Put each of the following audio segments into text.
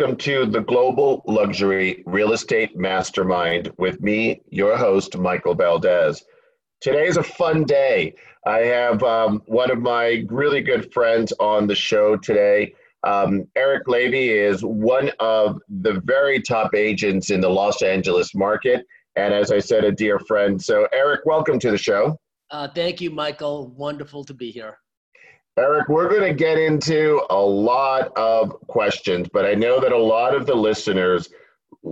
welcome to the Global Luxury Real Estate Mastermind with me, your host, Michael Valdez. Today is a fun day. I have um, one of my really good friends on the show today. Um, Eric Lavey is one of the very top agents in the Los Angeles market. And as I said, a dear friend. So, Eric, welcome to the show. Uh, thank you, Michael. Wonderful to be here. Eric, we're going to get into a lot of questions, but I know that a lot of the listeners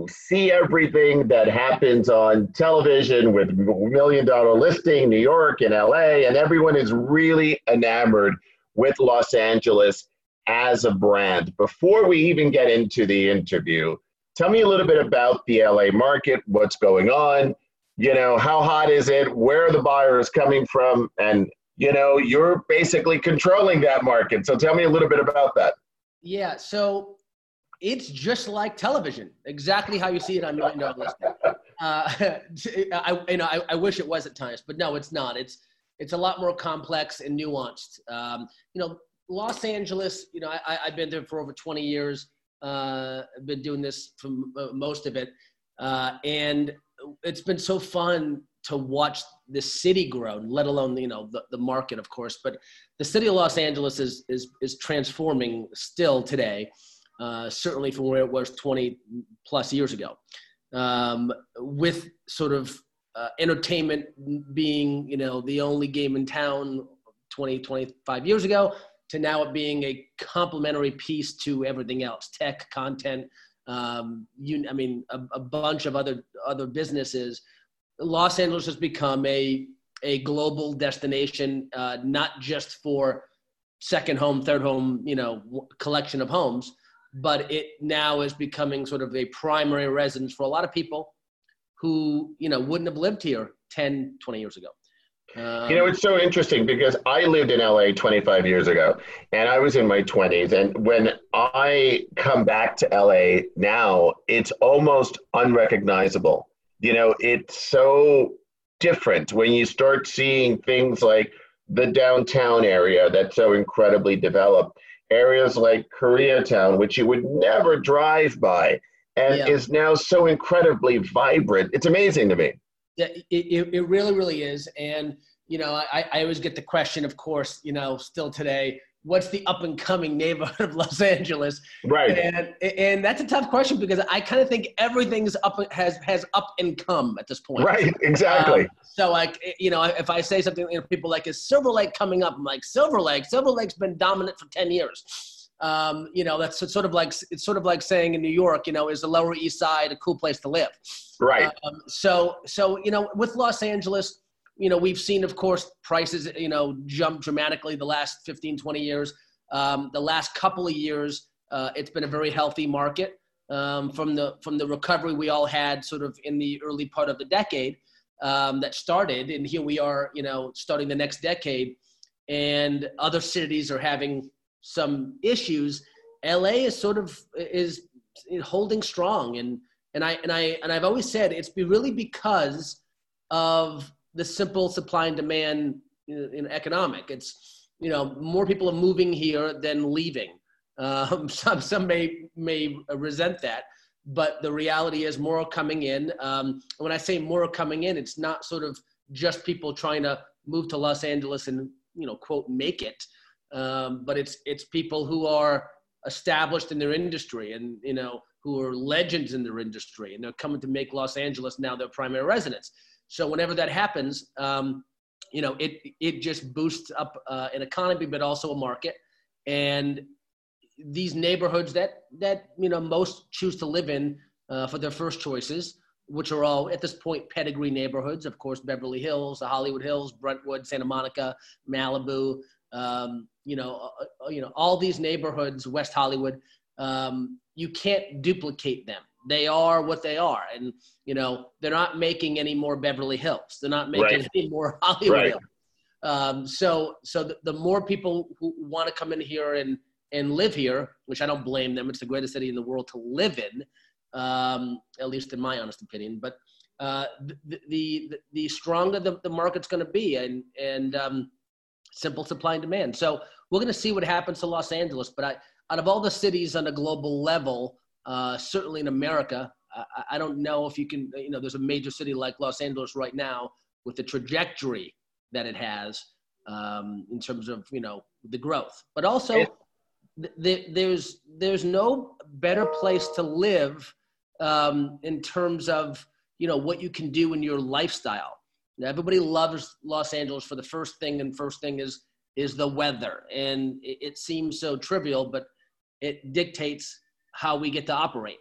see everything that happens on television with Million Dollar Listing, New York and LA, and everyone is really enamored with Los Angeles as a brand. Before we even get into the interview, tell me a little bit about the LA market, what's going on, you know, how hot is it, where are the buyers coming from, and you know, you're basically controlling that market. So tell me a little bit about that. Yeah, so it's just like television, exactly how you see it on Million Dollar Listing. Uh, I, you know, I, I, wish it was at times, but no, it's not. It's it's a lot more complex and nuanced. Um, you know, Los Angeles. You know, I, I've been there for over 20 years. Uh, I've been doing this for most of it, uh, and it's been so fun to watch the city grow, let alone you know the, the market, of course. But the city of Los Angeles is is is transforming still today, uh, certainly from where it was 20 plus years ago, um, with sort of uh, entertainment being you know the only game in town 20 25 years ago to now it being a complementary piece to everything else tech content um, you, I mean, a, a bunch of other other businesses Los Angeles has become a a global destination, uh, not just for second home, third home, you know, collection of homes, but it now is becoming sort of a primary residence for a lot of people who, you know, wouldn't have lived here 10, 20 years ago. Um, you know, it's so interesting because I lived in LA 25 years ago and I was in my 20s. And when I come back to LA now, it's almost unrecognizable you know, it's so different when you start seeing things like the downtown area that's so incredibly developed, areas like Koreatown, which you would never drive by, and yeah. is now so incredibly vibrant. It's amazing to me. Yeah, it, it really, really is. And, you know, I, I always get the question, of course, you know, still today, what's the up and coming neighborhood of Los Angeles? Right. And and that's a tough question because I kind of think everything's up has has up and come at this point. Right. Exactly. Um, so like you know if I say something, you know, people like is Silver Lake coming up? I'm like Silver Lake. Silver Lake's been dominant for ten years. Um, you know that's sort of like it's sort of like saying in New York, you know, is the Lower East Side a cool place to live? Right. Um, so so you know with Los Angeles you know, we've seen, of course, prices, you know, jump dramatically the last 15, 20 years. Um, the last couple of years, uh, it's been a very healthy market um, from the from the recovery we all had sort of in the early part of the decade um, that started, and here we are, you know, starting the next decade, and other cities are having some issues. LA is sort of is holding strong, and and I and I and I've always said it's really because of the simple supply and demand in, in economic. It's you know more people are moving here than leaving. Um, some some may may resent that, but the reality is more are coming in. Um, when I say more are coming in, it's not sort of just people trying to move to Los Angeles and you know quote make it, um, but it's it's people who are established in their industry and you know who are legends in their industry and they're coming to make Los Angeles now their primary residence. So whenever that happens, um, you know, it it just boosts up uh, an economy, but also a market. And these neighborhoods that that you know most choose to live in uh, for their first choices, which are all at this point pedigree neighborhoods, of course, Beverly Hills, the Hollywood Hills, Brentwood, Santa Monica, Malibu. Um, you know, uh, uh you know, all these neighborhoods, West Hollywood. Um, you can't duplicate them they are what they are and you know they're not making any more beverly hills they're not making right. any more hollywood right. um, so so the, the, more people who want to come in here and and live here which i don't blame them it's the greatest city in the world to live in um, at least in my honest opinion but uh, the, the the stronger the, the market's going to be and and um, simple supply and demand so we're going to see what happens to los angeles but I, out of all the cities on a global level uh, certainly in America. I, I don't know if you can, you know, there's a major city like Los Angeles right now with the trajectory that it has um, in terms of, you know, the growth. But also, th- there's there's no better place to live um, in terms of you know what you can do in your lifestyle. Now, everybody loves Los Angeles for the first thing, and first thing is is the weather, and it, it seems so trivial, but it dictates how we get to operate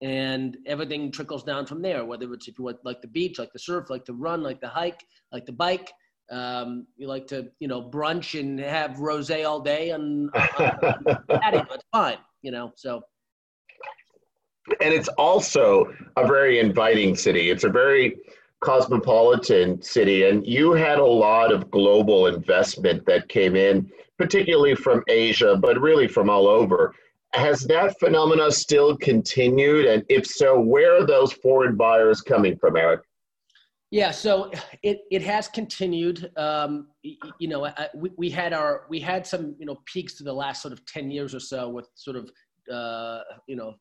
and everything trickles down from there. Whether it's if you want like the beach, like the surf, like the run, like the hike, like the bike, um, you like to you know brunch and have rosé all day and patio. That's fine, you know. So. And it's also a very inviting city. It's a very cosmopolitan city, and you had a lot of global investment that came in, particularly from Asia, but really from all over. Has that phenomena still continued? And if so, where are those foreign buyers coming from, Eric? Yeah, so it, it has continued. Um, you know, I, we, we had our we had some you know peaks to the last sort of ten years or so with sort of uh, you know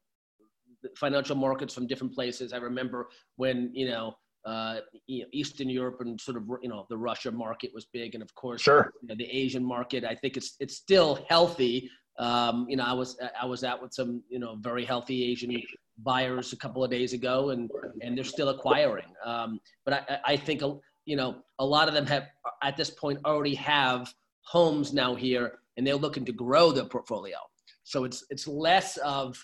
financial markets from different places. I remember when you know, uh, you Eastern Europe and sort of you know the Russia market was big, and of course, sure, you know, the Asian market. I think it's it's still healthy. Um, you know, I was I was out with some you know very healthy Asian buyers a couple of days ago, and and they're still acquiring. Um, but I, I think you know a lot of them have at this point already have homes now here, and they're looking to grow their portfolio. So it's it's less of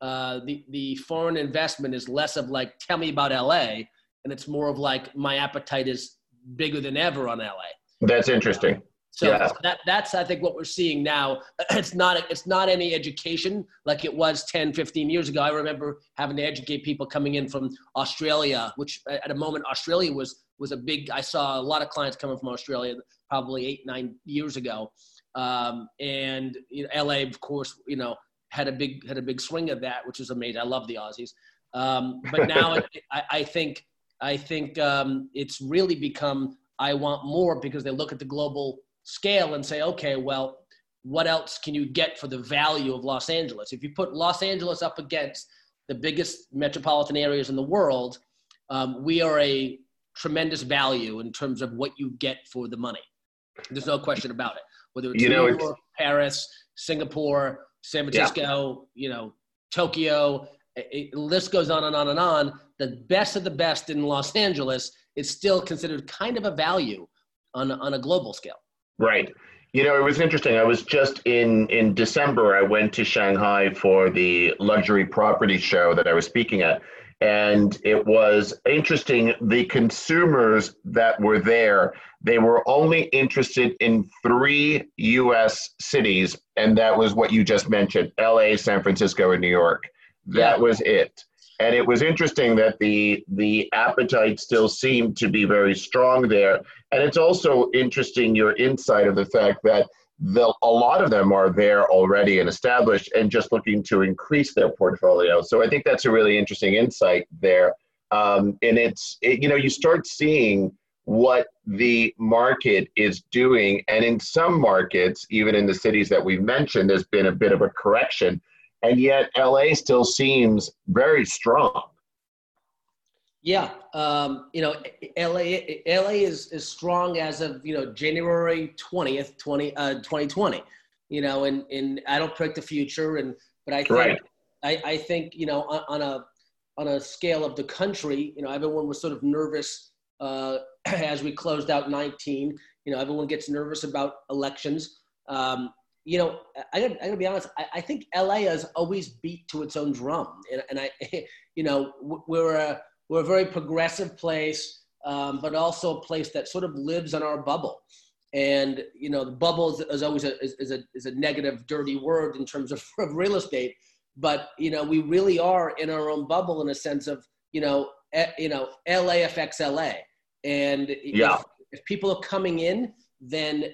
uh, the the foreign investment is less of like tell me about LA, and it's more of like my appetite is bigger than ever on LA. That's interesting. So yeah. that, that's, I think, what we're seeing now. It's not, it's not any education like it was 10, 15 years ago. I remember having to educate people coming in from Australia, which at a moment Australia was, was a big, I saw a lot of clients coming from Australia probably eight, nine years ago. Um, and you know, LA, of course, you know, had a big, had a big swing of that, which was amazing. I love the Aussies. Um, but now it, I, I, think, I think um, it's really become, I want more because they look at the global scale and say, okay, well, what else can you get for the value of Los Angeles? If you put Los Angeles up against the biggest metropolitan areas in the world, um, we are a tremendous value in terms of what you get for the money. There's no question about it. Whether it's you know, New York, Paris, Singapore, San Francisco, yeah. you know, Tokyo, it, the list goes on and on and on. The best of the best in Los Angeles is still considered kind of a value on, on a global scale. Right. You know, it was interesting. I was just in in December. I went to Shanghai for the luxury property show that I was speaking at, and it was interesting. The consumers that were there, they were only interested in three U.S. cities, and that was what you just mentioned: L.A., San Francisco, and New York. That yeah. was it and it was interesting that the the appetite still seemed to be very strong there. And it's also interesting your insight of the fact that the, a lot of them are there already and established and just looking to increase their portfolio. So i think that's a really interesting insight there. Um, and it's it, you know you start seeing what the market is doing. And in some markets even in the cities that we've mentioned there's been a bit of a correction and yet LA still seems very strong. Yeah, um, you know, LA LA is is strong as of you know January twentieth, 20, uh, 2020. You know, and and I don't predict the future, and but I think right. I, I think you know on, on, a on a scale of the country, you know, everyone was sort of nervous uh, as we closed out 19. You know, everyone gets nervous about elections. Um, you know, I gotta, I gotta be honest. I, I, think LA has always beat to its own drum, and, and I, you know, we're a we're a very progressive place, um, but also a place that sort of lives in our bubble. And you know, the bubble is, is always a is, is, a is a negative, dirty word in terms of, of real estate. But you know, we really are in our own bubble in a sense of you know, you know, LA affects LA, and yeah. if, if people are coming in then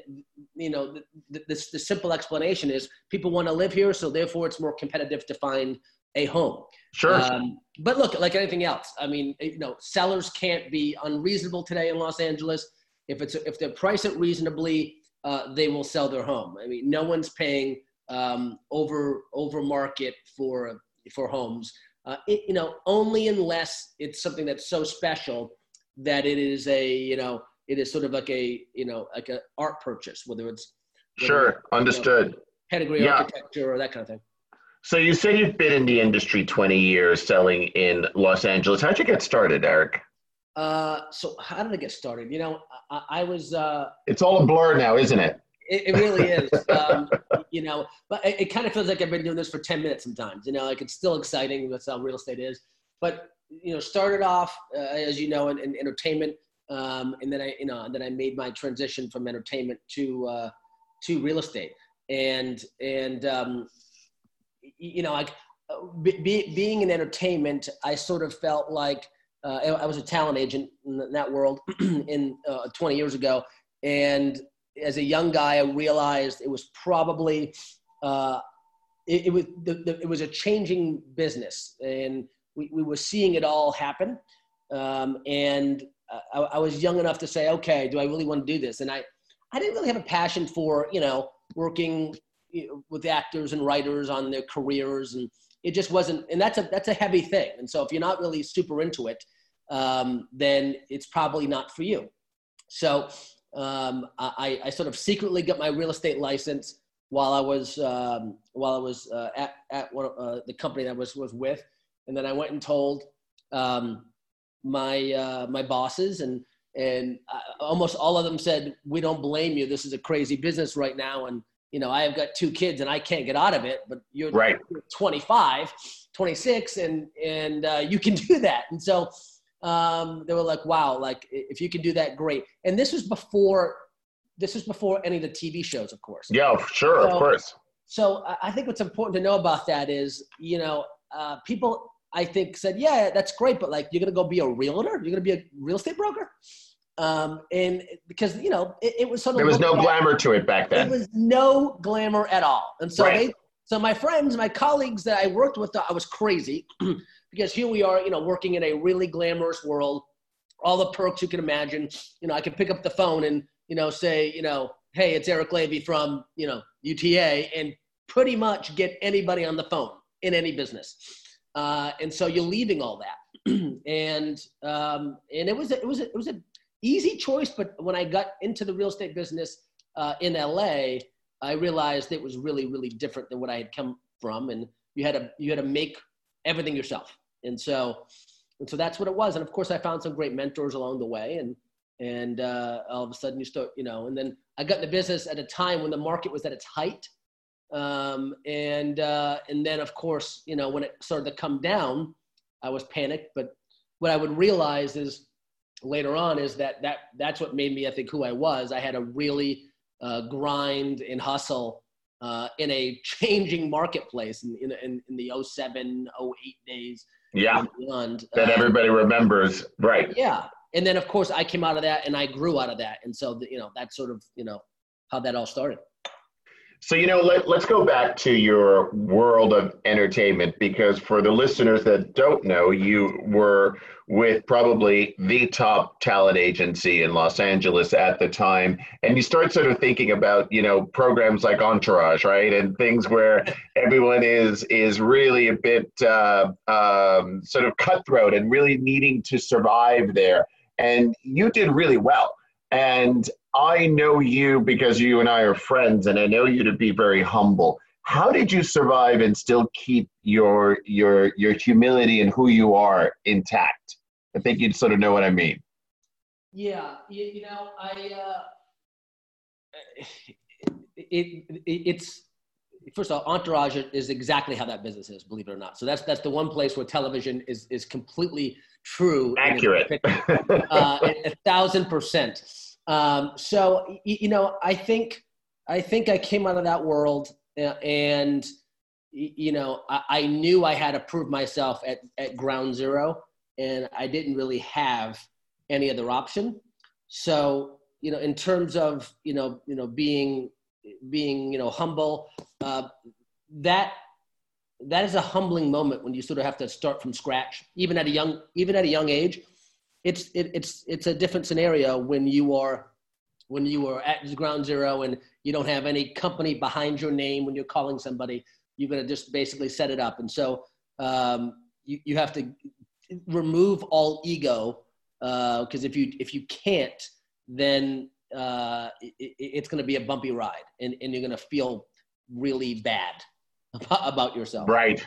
you know the, the, the simple explanation is people want to live here so therefore it's more competitive to find a home. Sure. Um, but look like anything else i mean you know sellers can't be unreasonable today in los angeles. If it's if they price it reasonably uh, they will sell their home. I mean no one's paying um, over over market for for homes. Uh, it, you know, only unless it's something that's so special that it is a you know it is sort of like a you know like an art purchase, whether it's whether sure it's, understood know, pedigree yeah. architecture or that kind of thing. So you say you've been in the industry 20 years selling in Los Angeles. How'd you get started, Eric? Uh, so how did I get started? You know, I, I was. Uh, it's all a blur now, isn't it? It, it really is. Um, you know, but it, it, kind of feels like I've been doing this for 10 minutes sometimes. You know, like it's still exciting. That's how real estate is. But you know, started off uh, as you know in, in entertainment, um, and then I you know, then I made my transition from entertainment to uh, to real estate, and and um, you know, like be, being in entertainment, I sort of felt like uh, I was a talent agent in that world in uh, 20 years ago, and as a young guy, I realized it was probably uh, it, it, was the, the, it was a changing business, and we, we were seeing it all happen. Um, and I, I, was young enough to say, okay, do I really want to do this? And I, I didn't really have a passion for you know working with actors and writers on their careers, and it just wasn't. And that's a that's a heavy thing. And so if you're not really super into it, um, then it's probably not for you. So um, I, I, sort of secretly got my real estate license while I was um, while I was uh, at, at one, uh, the company that I was was with, and then I went and told um, my uh, my bosses, and and almost all of them said, "We don't blame you. This is a crazy business right now, and you know I have got two kids and I can't get out of it, but you're, right. 25, 26, and and uh, you can do that." And so um, they were like, wow, like if you can do that, great. And this was before, this was before any of the TV shows, of course. Yeah, sure, so, of course. So I think what's important to know about that is, you know, uh, people I think said, yeah, that's great, but like you're gonna go be a realtor, you're gonna be a real estate broker. Um, and because you know it, it was sort of there was no glamour to it back then. There was no glamour at all, and so right. they, so my friends, my colleagues that I worked with, I was crazy because here we are, you know, working in a really glamorous world, all the perks you can imagine. You know, I can pick up the phone and, you know, say, you know, hey, it's Eric Lavey from, you know, UTA, and pretty much get anybody on the phone in any business. Uh, and so you're leaving all that. and um, and it was a, it was a, it was an easy choice, but when I got into the real estate business uh, in LA, I realized it was really really different than what I had come from, and you had to you had to make everything yourself. And so, and so that's what it was. And of course, I found some great mentors along the way. And and uh, all of a sudden, you start, you know. And then I got in the business at a time when the market was at its height. Um, and uh, and then, of course, you know, when it started to come down, I was panicked. But what I would realize is later on is that that that's what made me, I think, who I was. I had a really uh, grind and hustle uh, in a changing marketplace in, in, in the 07, 08 days yeah. beyond, that um, everybody remembers. Right. Yeah. And then of course i came out of that and i grew out of that. And so the, you know that's sort of you know how that all started so you know let, let's go back to your world of entertainment because for the listeners that don't know you were with probably the top talent agency in Los Angeles at the time. And you start sort of thinking about, you know, programs like Entourage, right? And things where everyone is is really a bit uh, um, sort of cutthroat and really needing to survive there. And you did really well. And I know you because you and I are friends, and I know you to be very humble. How did you survive and still keep your your your humility and who you are intact? I think you'd sort of know what I mean. Yeah, you, you know, I uh, it, it, it's first of all, Entourage is exactly how that business is, believe it or not. So that's that's the one place where television is is completely true, accurate, uh, a, thousand percent. Um, so you know, I think I think I came out of that world uh, and you know I, I knew I had to prove myself at at ground zero and I didn't really have any other option. So, you know, in terms of, you know, you know, being, being, you know, humble, uh, that, that is a humbling moment when you sort of have to start from scratch, even at a young, even at a young age. It's, it, it's, it's a different scenario when you are, when you are at ground zero and you don't have any company behind your name when you're calling somebody, you're going to just basically set it up. And so, um, you, you have to remove all ego because uh, if you if you can't, then uh, it, it's going to be a bumpy ride, and, and you're going to feel really bad about, about yourself. Right.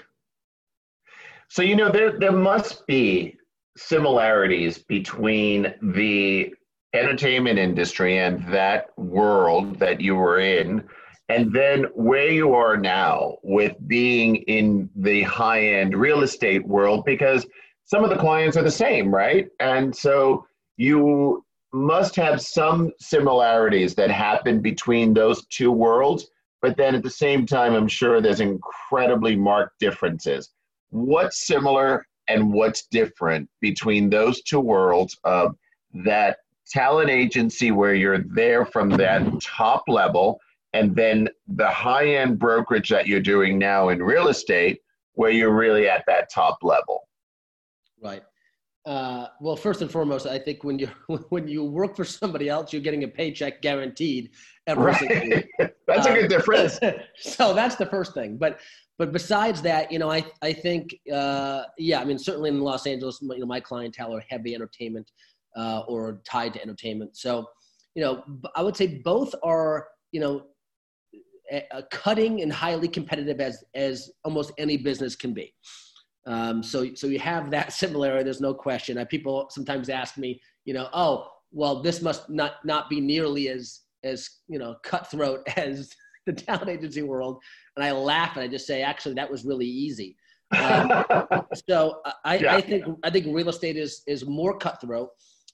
So you know there there must be similarities between the entertainment industry and that world that you were in and then where you are now with being in the high end real estate world because some of the clients are the same right? And so you must have some similarities that happen between those two worlds but then at the same time i'm sure there's incredibly marked differences. What's similar and what's different between those two worlds of that talent agency where you're there from that top level and then the high end brokerage that you're doing now in real estate where you're really at that top level? Right uh, well first and foremost i think when you when you work for somebody else you're getting a paycheck guaranteed every right. that's a good uh, difference so that's the first thing but but besides that, you know, I I think uh, yeah, I mean certainly in Los Angeles, you know, my clientele are heavy entertainment uh, or tied to entertainment. So, you know, I would say both are you know cutting and highly competitive as as almost any business can be. Um, so so you have that similarity. There's no question. Uh, people sometimes ask me, you know, oh well, this must not not be nearly as as you know cutthroat as the talent agency world, and I laugh and I just say, actually, that was really easy. Um, so I, yeah. I, think I think real estate is is more cutthroat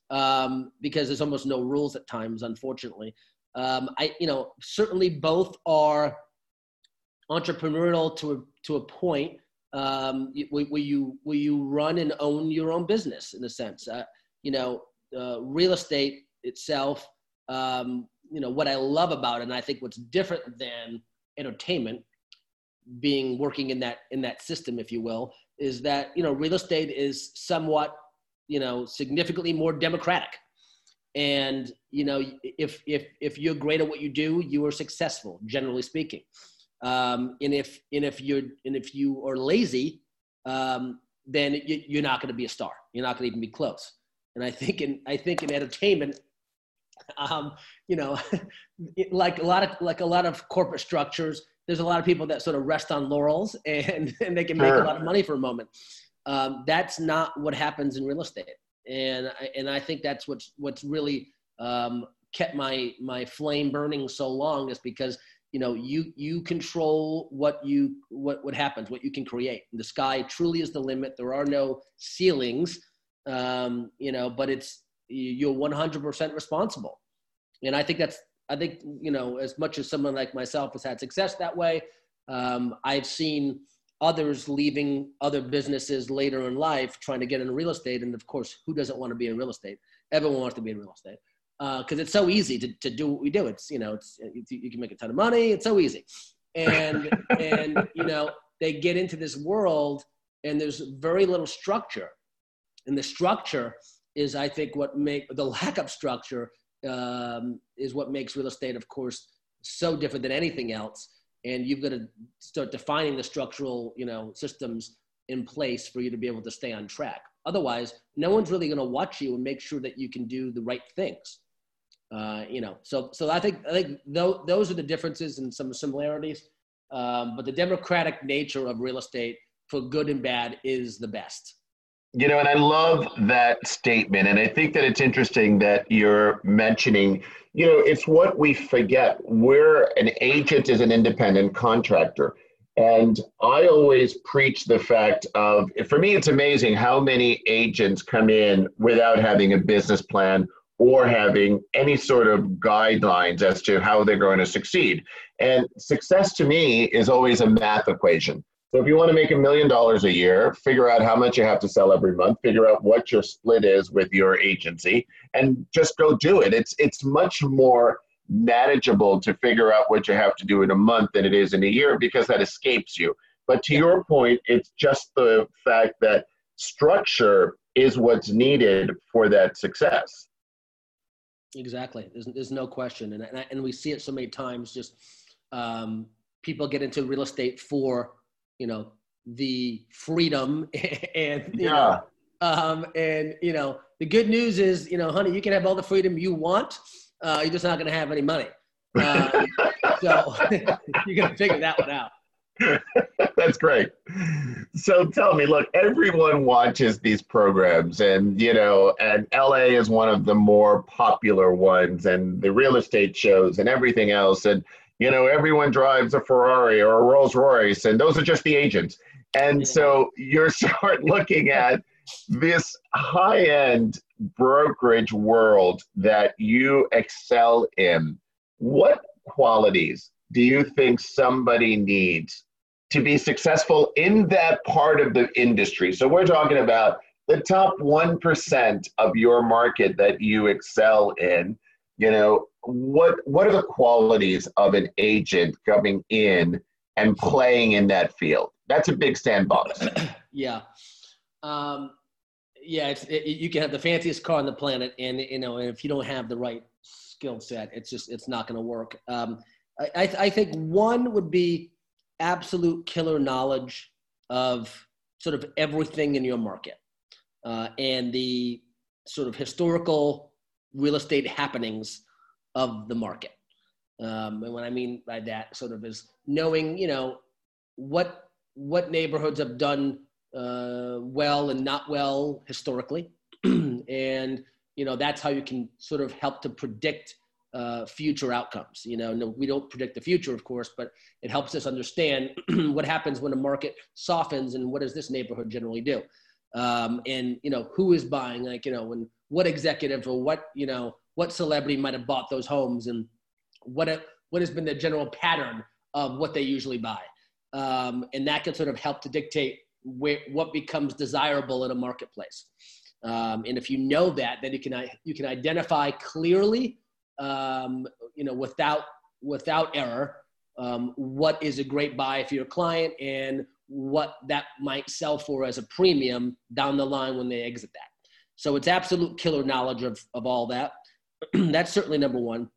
um, because there's almost no rules at times, unfortunately. Um, I you know certainly both are entrepreneurial to a, to a point um, where you where you run and own your own business in a sense. Uh, you know, uh, real estate itself um, you know what I love about it, and I think what's different than entertainment, being working in that in that system, if you will, is that you know real estate is somewhat you know significantly more democratic, and you know if if if you're great at what you do, you are successful, generally speaking. Um, and if and if you're and if you are lazy, um, then you, you're not going to be a star. You're not going to even be close. And I think in I think in entertainment, um, you know, like a lot of like a lot of corporate structures, there's a lot of people that sort of rest on laurels and, and they can sure. make a lot of money for a moment. Um, that's not what happens in real estate, and and I think that's what's what's really um, kept my my flame burning so long is because you know you you control what you what what happens what you can create the sky truly is the limit there are no ceilings um, you know but it's you're 100% responsible. And I think that's, I think, you know, as much as someone like myself has had success that way, um, I've seen others leaving other businesses later in life trying to get into real estate. And of course, who doesn't want to be in real estate? Everyone wants to be in real estate because uh, it's so easy to, to do what we do. It's, you know, it's, you can make a ton of money. It's so easy. And, and, you know, they get into this world and there's very little structure. And the structure is I think what make the lack of structure um, is what makes real estate, of course, so different than anything else. And you've got to start defining the structural, you know, systems in place for you to be able to stay on track. Otherwise, no one's really going to watch you and make sure that you can do the right things. Uh, you know, so so I think I think th- those are the differences and some similarities. Um, but the democratic nature of real estate, for good and bad, is the best. You know, and I love that statement. And I think that it's interesting that you're mentioning, you know, it's what we forget. We're an agent is an independent contractor. And I always preach the fact of, for me, it's amazing how many agents come in without having a business plan or having any sort of guidelines as to how they're going to succeed. And success to me is always a math equation. So if you want to make a million dollars a year, figure out how much you have to sell every month, figure out what your split is with your agency, and just go do it. It's it's much more manageable to figure out what you have to do in a month than it is in a year because that escapes you. But to your point, it's just the fact that structure is what's needed for that success. Exactly. There's, there's no question. And, and, and we see it so many times, just um, people get into real estate for you know the freedom and you yeah. know um, and you know the good news is you know honey you can have all the freedom you want uh, you're just not going to have any money uh, so you're going to figure that one out That's great. So tell me, look, everyone watches these programs, and you know, and LA is one of the more popular ones, and the real estate shows and everything else. And you know, everyone drives a Ferrari or a Rolls Royce, and those are just the agents. And so you're start looking at this high end brokerage world that you excel in. What qualities do you think somebody needs to be successful in that part of the industry? So we're talking about the top 1% of your market that you excel in. You know, what what are the qualities of an agent coming in and playing in that field? That's a big sandbox. yeah. Um, yeah, it's, it, you can have the fanciest car on the planet, and you know, if you don't have the right skill set, it's just it's not going to work. Um, I, I think one would be absolute killer knowledge of sort of everything in your market uh, and the sort of historical real estate happenings of the market. Um, and what I mean by that sort of is knowing, you know, what what neighborhoods have done uh, well and not well historically, and you know that's how you can sort of help to predict uh, future outcomes. You know, no, we don't predict the future, of course, but it helps us understand what happens when a market softens and what does this neighborhood generally do. Um, and you know, who is buying? Like you know, when what executive or what you know, what celebrity might have bought those homes, and what what has been the general pattern of what they usually buy. Um, and that can sort of help to dictate where, what becomes desirable in a marketplace. Um, and if you know that, then you can you can identify clearly um, you know, without without error, um, what is a great buy for your client and what that might sell for as a premium down the line when they exit that. So it's absolute killer knowledge of, of all that. That's certainly number one.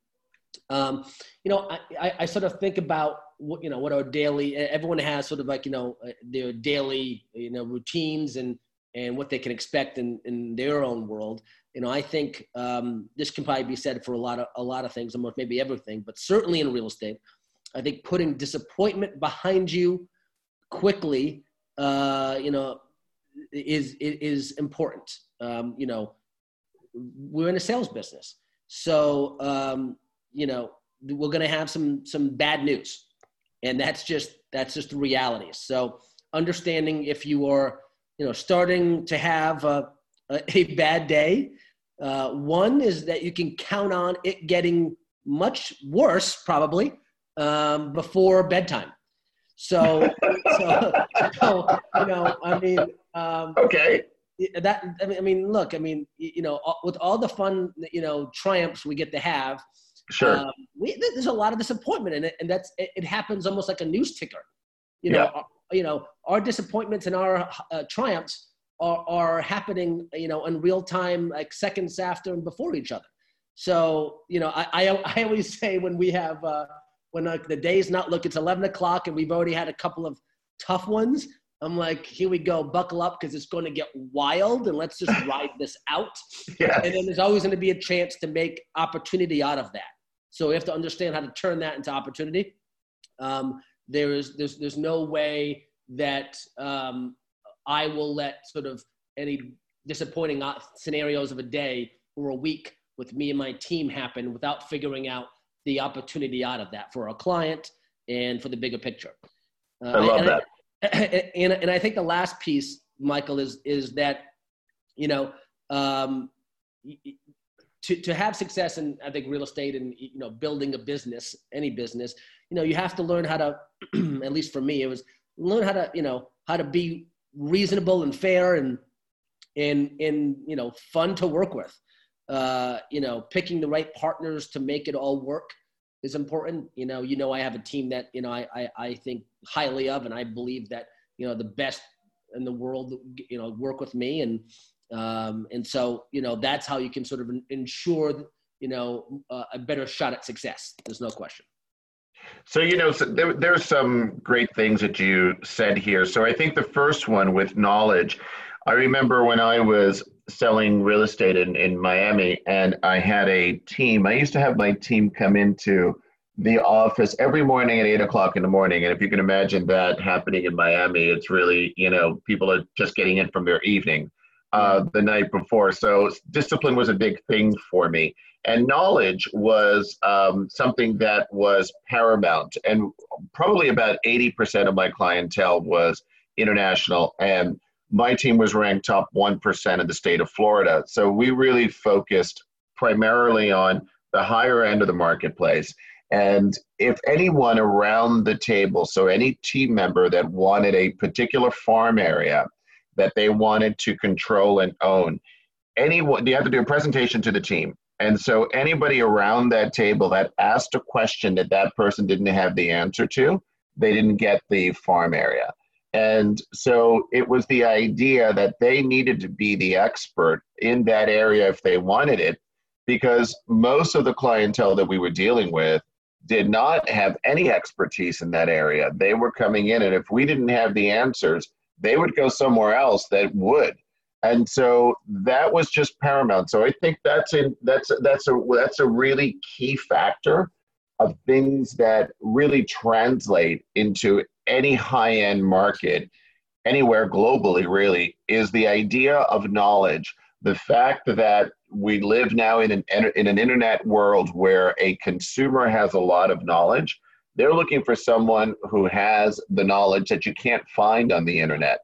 Um, you know, I, I, I, sort of think about what, you know, what our daily, everyone has sort of like, you know, their daily, you know, routines and, and what they can expect in, in their own world you know, I think um, this can probably be said for a lot of a lot of things, almost maybe everything, but certainly in real estate. I think putting disappointment behind you quickly, uh, you know, is is important. Um, you know, we're in a sales business, so um, you know we're going to have some some bad news, and that's just that's just the reality. So understanding if you are you know starting to have a, a bad day uh, one is that you can count on it getting much worse, probably, um, before bedtime. So, so, so, you know, I mean, um, okay. That I mean, I mean, look, I mean, you know, with all the fun, you know, triumphs we get to have, sure, um, we, there's a lot of disappointment in it, and that's it, it happens almost like a news ticker. You know, yeah. You know, our disappointments and our uh, triumphs are, are happening, you know, in real time, like seconds after and before each other. So, you know, I, I, I always say when we have, uh, when like the day's not look, it's 11 o'clock and we've already had a couple of tough ones. I'm like, here we go, buckle up because it's going to get wild and let's just ride this out. And then there's always going to be a chance to make opportunity out of that. So we have to understand how to turn that into opportunity. Um, there is, there's, there's no way that um, I will let sort of any disappointing scenarios of a day or a week with me and my team happen without figuring out the opportunity out of that for a client and for the bigger picture. Uh, I love and that. I, and, and I think the last piece, Michael, is is that you know um, to to have success in I think real estate and you know building a business, any business, you know you have to learn how to, at least for me, it was learn how to you know how to be reasonable and fair and and and you know fun to work with. Uh, you know, picking the right partners to make it all work is important. You know, you know, I have a team that you know I I, I think highly of, and I believe that you know the best in the world you know work with me, and um, and so you know that's how you can sort of ensure you know uh, a better shot at success. There's no question. So, you know, so there, there's some great things that you said here. So, I think the first one with knowledge, I remember when I was selling real estate in, in Miami and I had a team, I used to have my team come into the office every morning at eight o'clock in the morning. And if you can imagine that happening in Miami, it's really, you know, people are just getting in from their evening uh, the night before. So discipline was a big thing for me. And knowledge was um, something that was paramount. And probably about 80% of my clientele was international. And my team was ranked top 1% in the state of Florida. So we really focused primarily on the higher end of the marketplace. And if anyone around the table, so any team member that wanted a particular farm area that they wanted to control and own, anyone, you have to do a presentation to the team. And so anybody around that table that asked a question that that person didn't have the answer to, they didn't get the farm area. And so it was the idea that they needed to be the expert in that area if they wanted it, because most of the clientele that we were dealing with did not have any expertise in that area. They were coming in, and if we didn't have the answers, they would go somewhere else that would. And so that was just paramount. So I think that's a that's that's a that's a really key factor of things that really translate into any high-end market anywhere globally really is the idea of knowledge the fact that we live now in an in an internet world where a consumer has a lot of knowledge they're looking for someone who has the knowledge that you can't find on the internet.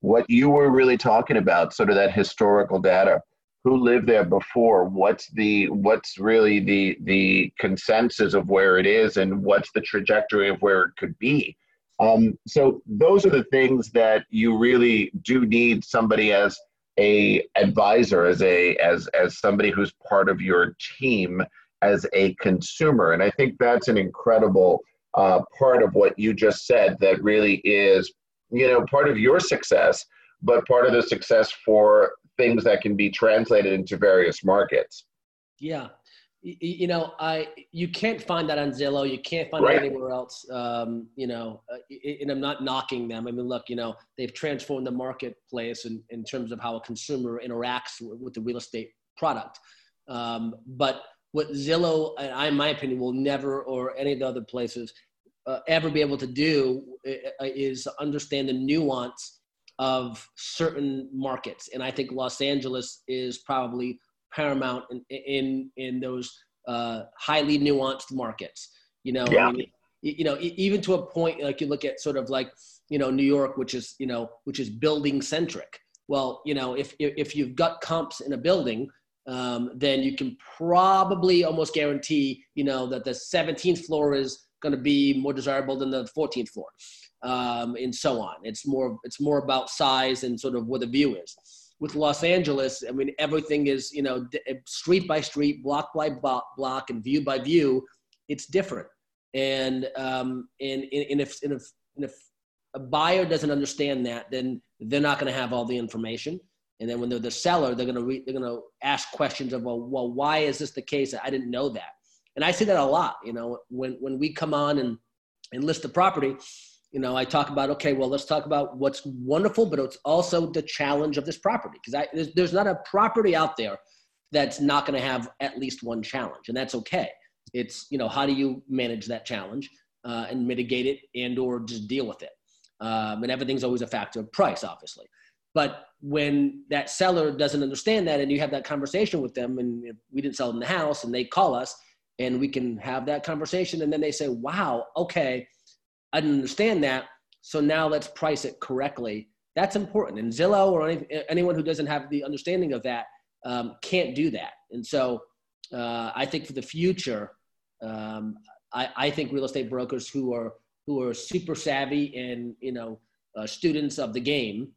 What you were really talking about sort of that historical data who lived there before what's the what's really the the consensus of where it is and what's the trajectory of where it could be. Um, so those are the things that you really do need somebody as a advisor as a as as somebody who's part of your team as a consumer. And i think that's an incredible uh, part of what you just said that really is you know part of your success but part of the success for things that can be translated into various markets. Yeah. You know i you can't find that on zillow. You can't find right. it anywhere else. Um, you know uh, and i'm not knocking them. I mean look you know they've transformed the marketplace in, in terms of how a consumer interacts with the real estate product. Um, but what zillow I, in my opinion will never or any of the other places uh, ever be able to do uh, uh, is understand the nuance of certain markets and i think los angeles is probably paramount in in, in those uh, highly nuanced markets. You know, yeah. I mean, you know, even to a point like you look at sort of like you know New York, which is you know which is building centric. Well, you know, if if you've got comps in a building, um, then you can probably almost guarantee you know that the 17th floor is going to be more desirable than the 14th floor, um, and so on. It's more it's more about size and sort of where the view is with Los Angeles, I mean, everything is, you know, eh, street by street, block by block, and view by view. It's different. And, um, and, and, if, and, if, and if a buyer doesn't understand that, then they're not going to have all the information. And then when they're the seller, they're to re- they're to ask questions of, well, well, why is this the case? I didn't know that. And I see that a lot, you know, when, when we come on and, and list the property, you know, I talk about, okay, well, let's talk about what's wonderful, but it's also the challenge of this property. Because there's, there's not a property out there that's not going to have at least one challenge, and that's okay. It's, you know, how do you manage that challenge uh, and mitigate it and or just deal with it? Um, and everything's always a factor of price, obviously. But when that seller doesn't understand that and you have that conversation with them and we didn't sell them the house and they call us and we can have that conversation and then they say, wow, okay – I didn't understand that. So now let's price it correctly. That's important. And Zillow or any, anyone who doesn't have the understanding of that um, can't do that. And so uh, I think for the future, um, I, I, think real estate brokers who are who are super savvy and you know uh, students of the game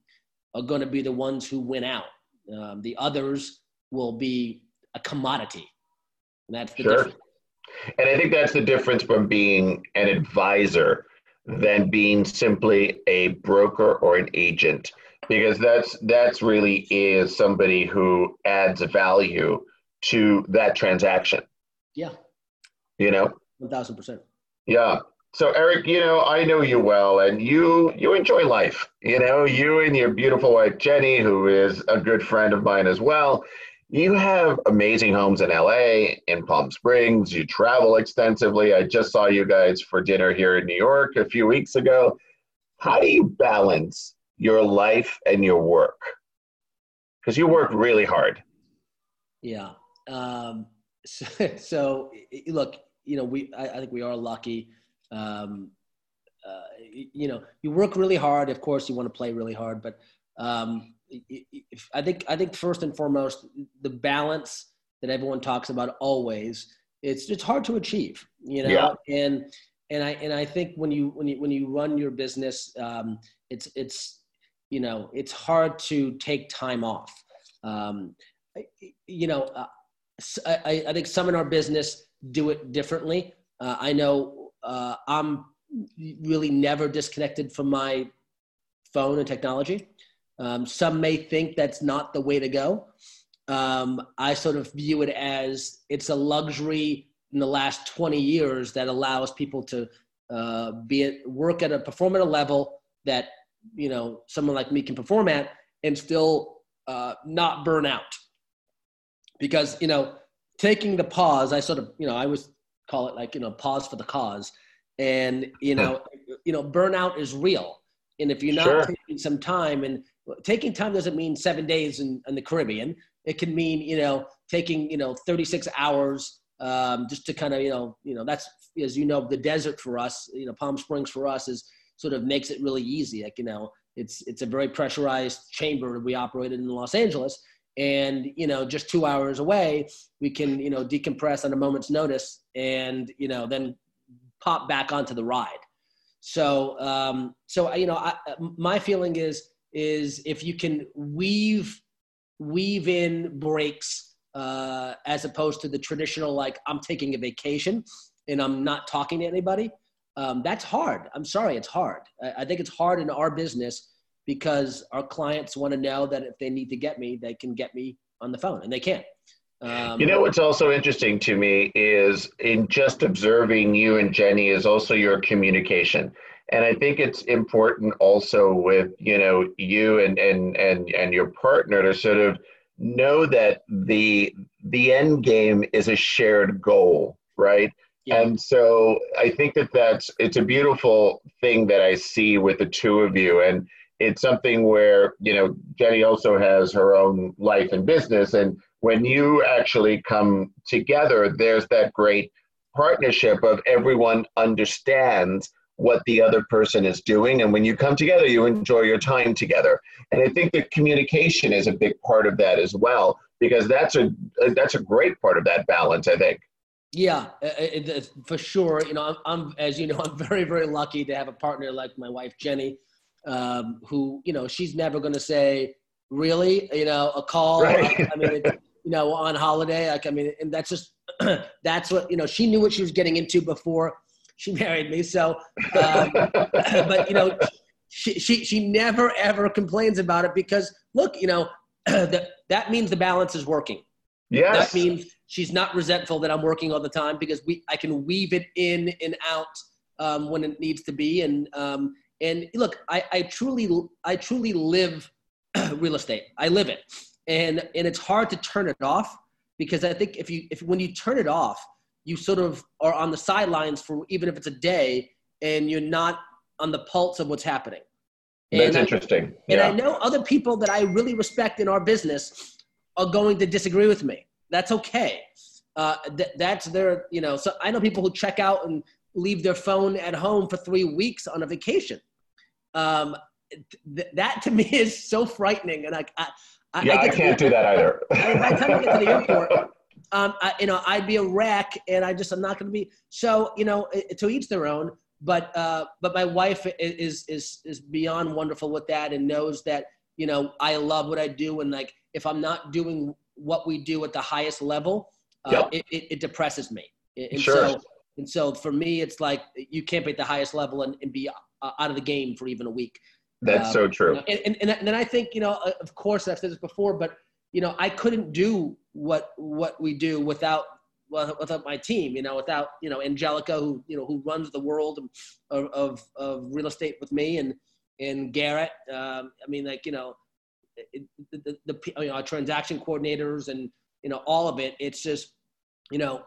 are going to be the ones who win out. Um, the others will be a commodity. And that's the sure. difference. And I think that's the difference from being an advisor than being simply a broker or an agent because that's that's really is somebody who adds value to that transaction yeah you know 1000% Yeah. So Eric, you know, I know you well and you you enjoy life. You know, you and your beautiful wife Jenny, who is a good friend of mine as well. You have amazing homes in LA, in Palm Springs. You travel extensively. I just saw you guys for dinner here in New York a few weeks ago. How do you balance your life and your work? Because you work really hard. Yeah. Um, so, so, look, you know, we I, I think we are lucky. Um, uh, you know, you work really hard. Of course, you want to play really hard, but um, if, I think I think first and foremost, the balance that everyone talks about always it's it's hard to achieve. You know, yeah. and and I and I think when you when you when you run your business, um, it's it's you know it's hard to take time off. Um, you know, uh, I, I think some in our business do it differently. Uh, I know uh, I'm really never disconnected from my phone and technology. Um, some may think that's not the way to go. Um, I sort of view it as it's a luxury in the last 20 years that allows people to uh, be at, work at a perform at a level that you know someone like me can perform at and still uh, not burn out. Because you know taking the pause, I sort of, you know, I always call it like, you know, pause for the cause. And, you know, you know, burnout is real. And if you're not sure. taking some time and taking time doesn't mean seven days in, in the Caribbean. It can mean, you know, taking, you know, 36 hours um, just to kind of, you know, you know, that's, as you know, the desert for us, you know, Palm Springs for us is sort of makes it really easy. Like, you know, it's, it's a very pressurized chamber we operated in Los Angeles and you know just two hours away we can you know decompress on a moment's notice and you know then pop back onto the ride. So um so you know I, my feeling is is if you can weave weave in breaks uh as opposed to the traditional like i'm taking a vacation and i'm not talking to anybody um, that's hard. I'm sorry it's hard. I, I think it's hard in our business because our clients want to know that if they need to get me, they can get me on the phone, and they can. Um, you know what's also interesting to me is in just observing you and Jenny is also your communication. And I think it's important also with, you know, you and and and and your partner to sort of know that the the end game is a shared goal, right? Yeah. And so I think that that's it's a beautiful thing that I see with the two of you and it's something where you know jenny also has her own life and business. And when you actually come together there's that great partnership of everyone understands what the other person is doing. And when you come together you enjoy your time together. And i think that communication is a big part of that as well because that's a that's a great part of that balance i think. Yeah, uh, uh, it, it, for sure. You know, I'm, I'm, as you know, I'm very, very lucky to have a partner like my wife Jenny, um, who you know she's never going to say really? You know a call. Right. I, mean it, you know on holiday like i mean and that's just that's what you know she knew what she was getting into before she married me so um, but you know she, she she never ever complains about it because look you know that that means the balance is working. Yes. That means she's not resentful that i'm working all the time because we i can weave it in and out um, when it needs to be and um, and look, I, I truly, I truly live real estate. I live it, and and it's hard to turn it off because I think if you, if when you turn it off, you sort of are on the sidelines for even if it's a day, and you're not on the pulse of what's happening. And That's interesting. I, and I know other people that I really respect in our business are going to disagree with me. That's okay. Uh, th- that's their, you know. So I know people who check out and leave their phone at home for three weeks on a vacation. Um, th- that to me is so frightening, and I, I, I yeah, I, can't do that either. by the time I get to the airport, um, I, you know, I'd be a wreck, and I just I'm not going to be. So you know, to each their own. But uh, but my wife is is is beyond wonderful with that, and knows that you know I love what I do, and like if I'm not doing what we do at the highest level, uh, yep. it, it, it, depresses me. And sure. so and so for me, it's like you can't be at the highest level and, and be uh, out of the game for even a week. That's um, so true. and, and, and then I think, you know, uh, of course I've said this before, but you know, I couldn't do what, what we do without without my team, you know, without you know Angelica, who you know who runs the world of of, of real estate with me, and and Garrett. Um, I mean, like you know, it, the, the, the you know, our transaction coordinators and you know all of it. It's just you know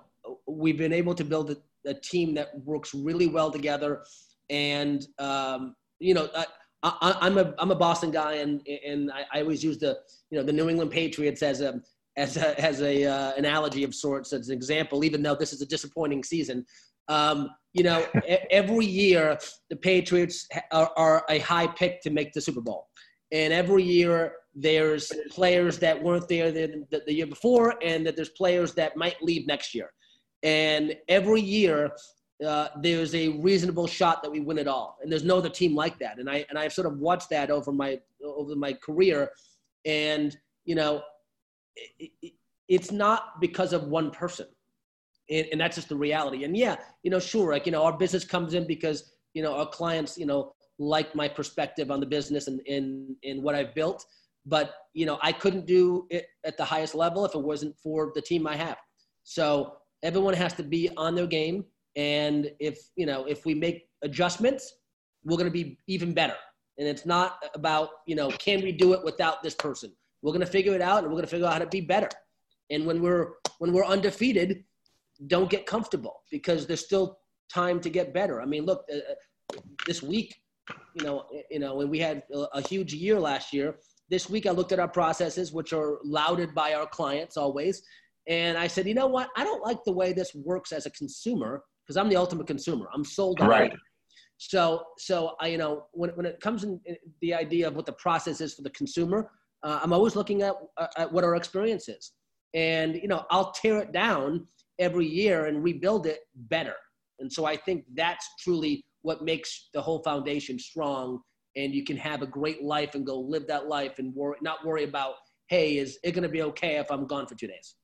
we've been able to build a, team that works really well together, and um, you know. I, I, am a I'm a Boston guy, and and I, I, always use the you know the New England Patriots as a as a as a uh, analogy of sorts as an example. Even though this is a disappointing season, um, you know every year the Patriots are, are a high pick to make the Super Bowl, and every year there's players that weren't there the, the, the year before, and that there's players that might leave next year, and every year uh, there's a reasonable shot that we win it all. And there's no other team like that. And I and I've sort of watched that over my over my career, and you know, it, it, it's not because of one person, and, and that's just the reality. And yeah, you know, sure, like you know, our business comes in because you know our clients, you know, like my perspective on the business and in in what I've built. But you know, I couldn't do it at the highest level if it wasn't for the team I have. So everyone has to be on their game and if, you know, if we make adjustments, we're going to be even better. And it's not about, you know, can we do it without this person? We're going to figure it out and we're going to figure out how to be better. And when we're, when we're undefeated, don't get comfortable because there's still time to get better. I mean, look, uh, uh this week, you know, you know, when we had a huge year last year, this week I looked at our processes, which are lauded by our clients always. And I said, you know what? I don't like the way this works as a consumer because I'm the ultimate consumer. I'm sold on right. So, so I, you know, when, when it comes in the idea of what the process is for the consumer, uh, I'm always looking at, uh, at what our experience is. And, you know, I'll tear it down every year and rebuild it better. And so I think that's truly what makes the whole foundation strong. And you can have a great life and go live that life and worry, not worry about, hey, is it going to be okay if I'm gone for two days?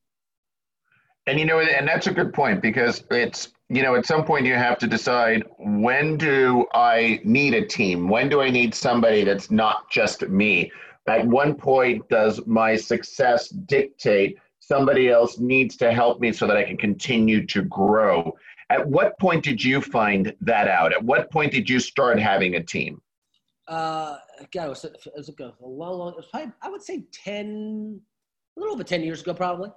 And you know, and that's a good point because it's you know, at some point you have to decide when do I need a team? When do I need somebody that's not just me? At one point, does my success dictate somebody else needs to help me so that I can continue to grow? At what point did you find that out? At what point did you start having a team? Uh, God, it was, it was a long, long, it was probably, I would say 10, a little over 10 years ago, probably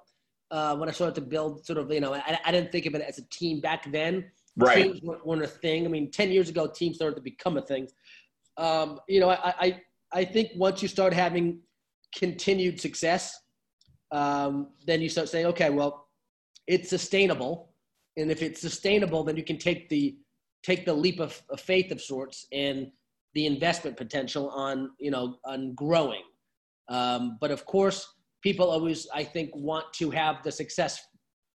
uh, when I started to build sort of, you know, I, I didn't think of it as a team back then. Right. Teams weren't a thing. I mean, 10 years ago, teams started to become a thing. Um, you know, I, I, I think once you start having continued success, um, then you start saying, okay, well, it's sustainable. And if it's sustainable, then you can take the, take the leap of, of faith of sorts and the investment potential on, you know, on growing. Um, but of course, people always, I think, want to have the success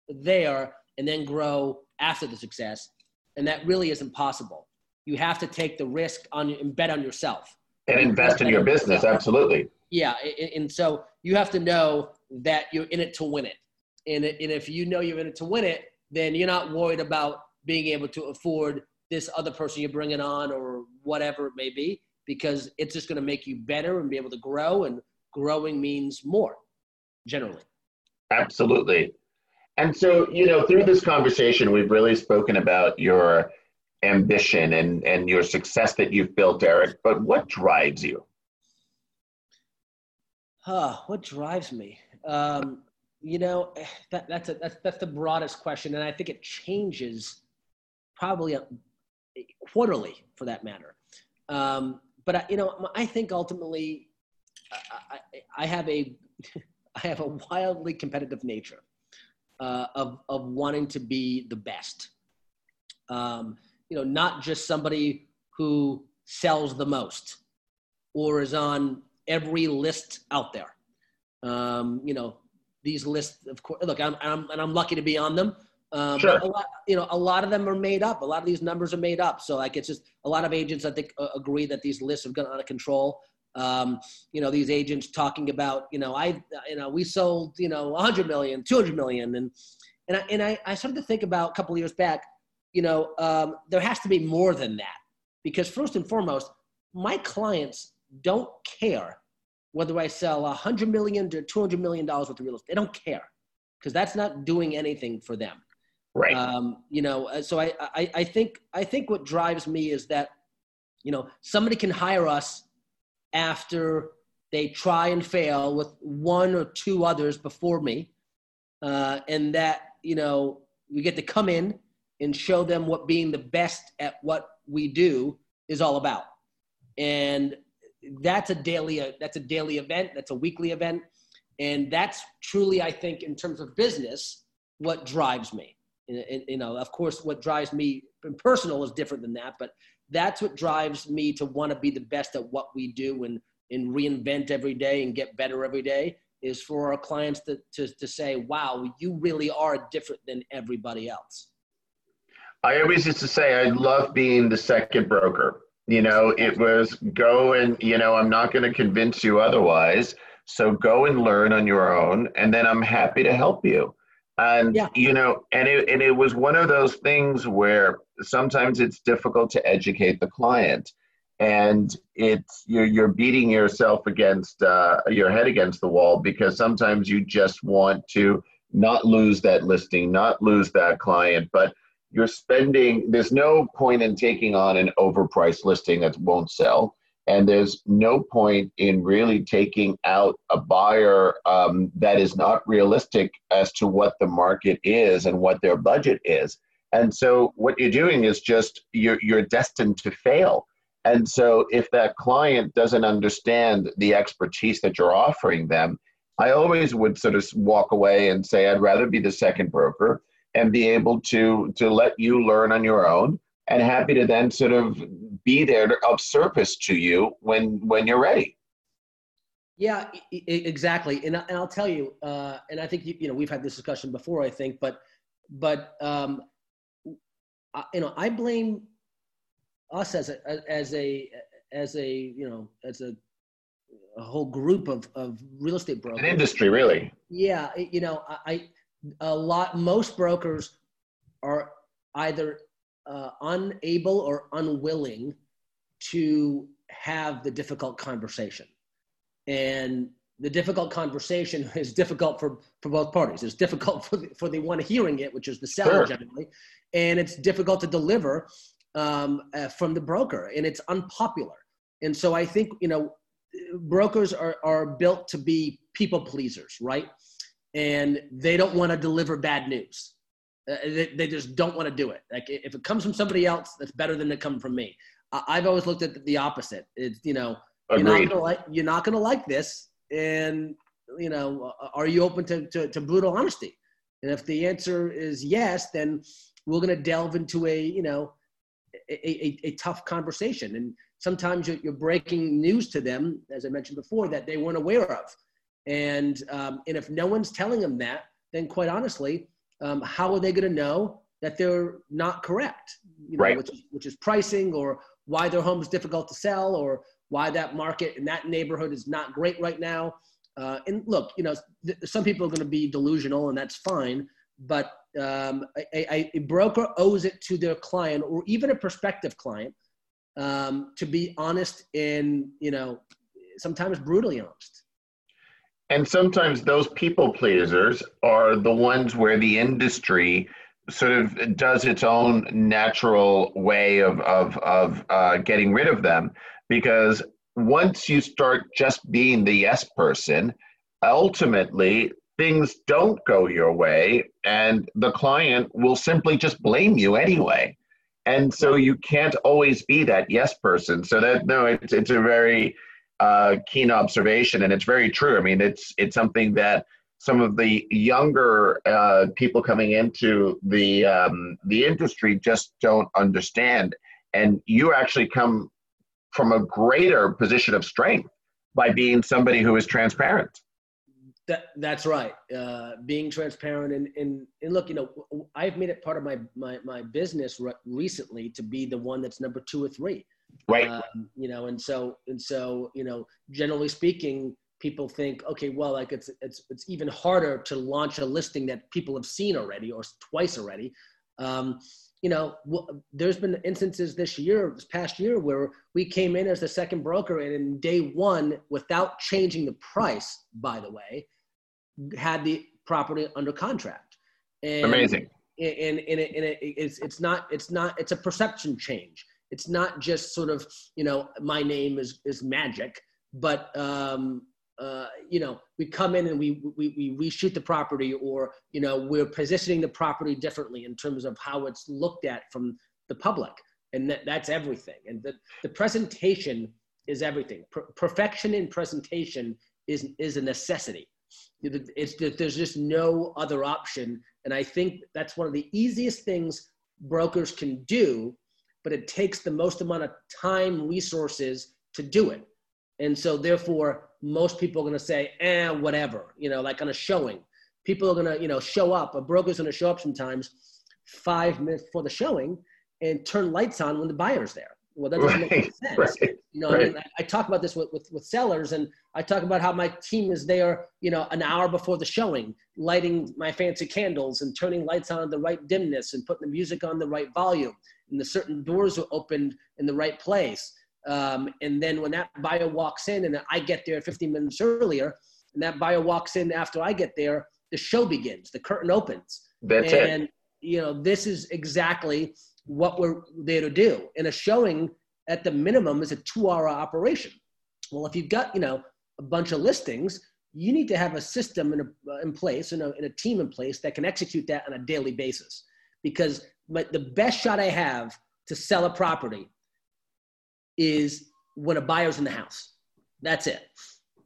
there and then grow after the success. And that really isn't possible. You have to take the risk on and bet on yourself. And invest in your business, absolutely. Yeah. And so you have to know that you're in it to win it. And, and if you know you're in it to win it, then you're not worried about being able to afford this other person you're bringing on or whatever it may be, because it's just going to make you better and be able to grow. And growing means more generally. Absolutely. And so, you know, through this conversation, we've really spoken about your ambition and, and your success that you've built, Eric. But what drives you? Huh, what drives me? Um, you know, that, that's, a, that's, that's the broadest question. And I think it changes probably a, quarterly for that matter. Um, but, I, you know, I think ultimately I, I, I have a I have a wildly competitive nature uh, of, of wanting to be the best. Um, you know, not just somebody who sells the most or is on every list out there. Um, you know, these lists, of course, look, I'm, I'm, and I'm lucky to be on them. Um, sure. a lot, you know, a lot of them are made up. A lot of these numbers are made up. So like, it's just a lot of agents, I think, uh, agree that these lists have gone out of control um, you know, these agents talking about, you know, I, you know, we sold, you know, 100 million, 200 million. And, and I, and I, I started to think about a couple years back, you know, um, there has to be more than that because first and foremost, my clients don't care whether I sell 100 million to 200 million dollars worth of real estate. They don't care. because that's not doing anything for them. Right. Um, you know, uh, so I, I, I think I think what drives me is that, you know, somebody can hire us after they try and fail with one or two others before me, uh, and that you know we get to come in and show them what being the best at what we do is all about, and that's a daily uh, that's a daily event, that's a weekly event, and that's truly I think in terms of business what drives me. You know, of course, what drives me personal is different than that, but that's what drives me to want to be the best at what we do and, and reinvent every day and get better every day is for our clients to, to, to say, wow, you really are different than everybody else. I always used to say I love being the second broker. You know, it was go and, you know, I'm not going to convince you otherwise. So go and learn on your own, and then I'm happy to help you and yeah. you know and it, and it was one of those things where sometimes it's difficult to educate the client. And it's you're, you're beating yourself against uh, your head against the wall because sometimes you just want to not lose that listing not lose that client but you're spending there's no point in taking on an overpriced listing that won't sell. And there's no point in really taking out a buyer um, that is not realistic as to what the market is and what their budget is and so what you're doing is just you're, you're destined to fail and so if that client doesn't understand the expertise that you're offering them i always would sort of walk away and say i'd rather be the second broker and be able to to let you learn on your own and happy to then sort of be there of service to you when when you're ready. Yeah, exactly. And, and I'll tell you, uh, and I think you, you know we've had this discussion before. I think, but but um, I, you know I blame us as a as a as a you know as a, a whole group of of real estate brokers. An industry, really. Yeah, you know I a lot most brokers are either uh, unable or unwilling to have the difficult conversation. And the difficult conversation is difficult for, for both parties. It's difficult for the, for the one hearing it, which is the seller sure. generally, and it's difficult to deliver um, uh, from the broker, and it's unpopular. And so I think you know, brokers are are built to be people pleasers, right? And they don't want to deliver bad news. Uh, they, they, just don't want to do it. Like if it comes from somebody else, that's better than it come from me. I, have always looked at the opposite. It's you know Agreed. you're not gonna like you're not gonna like this, and you know are you open to, to, to brutal honesty? And if the answer is yes, then we're gonna delve into a you know a, a, a tough conversation. And sometimes you're, you're, breaking news to them, as I mentioned before, that they weren't aware of. And um, and if no one's telling them that, then quite honestly, um, how are they going to know that they're not correct? You know, right. Which, which is pricing or why their home is difficult to sell or why that market in that neighborhood is not great right now. Uh, and look, you know, th- some people are going to be delusional, and that's fine. But um, a, a, broker owes it to their client, or even a prospective client, um, to be honest and you know, sometimes brutally honest. And sometimes those people pleasers are the ones where the industry sort of does its own natural way of, of, of uh, getting rid of them. Because once you start just being the yes person, ultimately things don't go your way and the client will simply just blame you anyway. And so you can't always be that yes person. So that no, it's it's a very uh, keen observation, and it's very true. I mean, it's it's something that some of the younger uh, people coming into the um, the industry just don't understand. And you actually come from a greater position of strength by being somebody who is transparent. That, that's right. Uh, being transparent and, and, and look, you know, I've made it part of my, my, my business re- recently to be the one that's number two or three. Right. Um, you know, and so and so, you know, generally speaking, people think, okay, well, like it's it's it's even harder to launch a listing that people have seen already or twice already. Um, you know, w- there's been instances this year, this past year, where we came in as the second broker, and in day one, without changing the price, by the way, had the property under contract. And, Amazing. And, and, and, it, and it, it's, it's not, it's not, it's a perception change. It's not just sort of, you know, my name is, is magic, but, um, uh, you know, we come in and we, we, we reshoot the property or, you know, we're positioning the property differently in terms of how it's looked at from the public. And that, that's everything. And the, the presentation is everything. Per- perfection in presentation is, is a necessity. It's, there's just no other option. And I think that's one of the easiest things brokers can do, but it takes the most amount of time, resources to do it. And so therefore, most people are going to say, eh, whatever, you know, like on a showing. People are going to, you know, show up. A broker's going to show up sometimes five minutes before the showing and turn lights on when the buyer's there. Well, that doesn't right, make sense. Right, you know, right. I, mean, I, I, talk about this with, with, with sellers, and I talk about how my team is there, you know, an hour before the showing, lighting my fancy candles and turning lights on at the right dimness and putting the music on the right volume, and the certain doors are opened in the right place. Um, and then when that buyer walks in, and I get there 15 minutes earlier, and that buyer walks in after I get there, the show begins, the curtain opens. That's and, it. you know, this is exactly what we're there to do. And a showing at the minimum is a two hour operation. Well, if you've got, you know, a bunch of listings, you need to have a system in, a, in place and a, and a team in place that can execute that on a daily basis. Because my, the best shot I have to sell a property is when a buyer's in the house. That's it.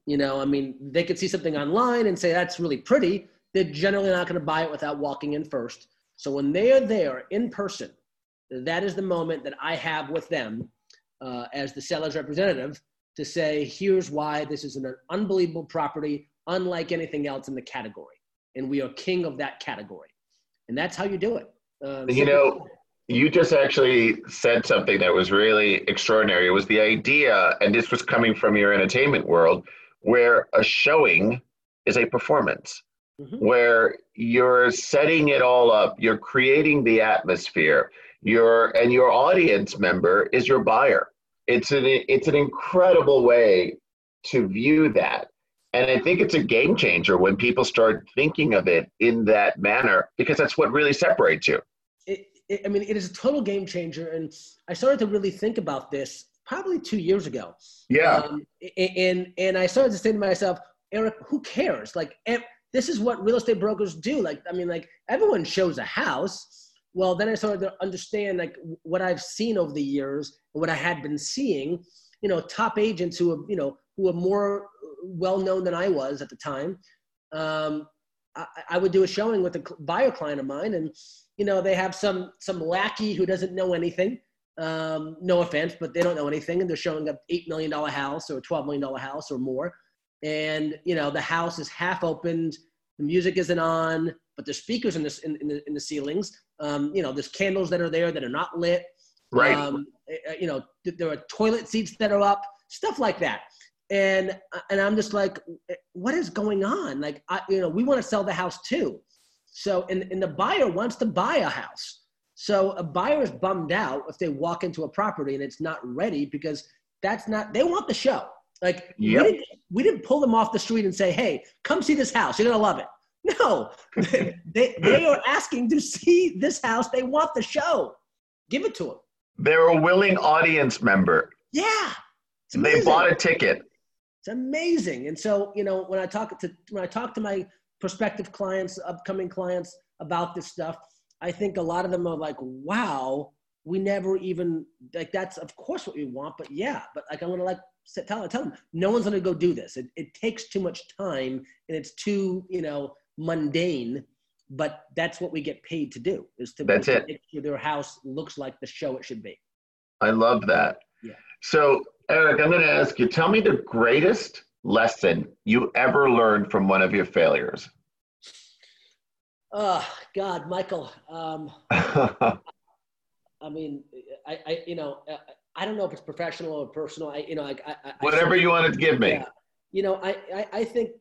You know, I mean, they could see something online and say that's really pretty. They're generally not going to buy it without walking in first. So when they are there in person, that is the moment that I have with them uh, as the seller's representative to say, here's why this is an unbelievable property, unlike anything else in the category. And we are king of that category. And that's how you do it. Um, you know, you just actually said something that was really extraordinary. It was the idea, and this was coming from your entertainment world, where a showing is a performance, mm-hmm. where you're setting it all up, you're creating the atmosphere, your and your audience member is your buyer. It's an it's an incredible way to view that. And I think it's a game changer when people start thinking of it in that manner because that's what really separates you it, I mean, it is a total game changer. And I started to really think about this probably two years ago. Yeah. Um, and, and I started to say to myself, Eric, who cares? Like, this is what real estate brokers do. Like, I mean, like everyone shows a house. Well, then I started to understand like what I've seen over the years and what I had been seeing, you know, top agents who are, you know, who are more well known than I was at the time. Um, I, I would do a showing with a buyer client of mine and you know, they have some some lackey who doesn't know anything. Um, no offense, but they don't know anything, and they're showing a eight million dollar house or a twelve million dollar house or more, and you know the house is half opened, the music isn't on, but there's speakers in this in, in, the, in the ceilings. Um, you know, there's candles that are there that are not lit. Right. Um, eh, eh, you know, there are toilet seats that are up, stuff like that. And and I'm just like, eh, what is going on? Like, I, you know, we want to sell the house too. So, and, and the buyer wants to buy a house. So a buyer is bummed out if they walk into a property and it's not ready because that's not, they want the show. Like yep. we, didn't, we didn't pull them off the street and say, hey, come see this house. You're going to love it. No, they, they are asking to see this house. They want the show. Give it to them. They're a willing audience member. Yeah. They bought a ticket. It's amazing. And so, you know, when I talk to, when I talk to my prospective clients, upcoming clients about this stuff, I think a lot of them are like, wow, we never even like that's of course what we want, but yeah, but like I'm gonna like tell tell them no one's gonna go do this. It it takes too much time and it's too you know mundane, but that's what we get paid to do is to, that's it. make sure their house looks like the show it should be. I love that. Yeah. So Eric, I'm gonna ask you, tell me the greatest lesson you ever learned from one of your failures? Oh God, Michael. Um, I mean, I, I, you know, I don't know if it's professional or personal. I, you know, I, I whatever I, you want to give me. Yeah. You know, I, I, I think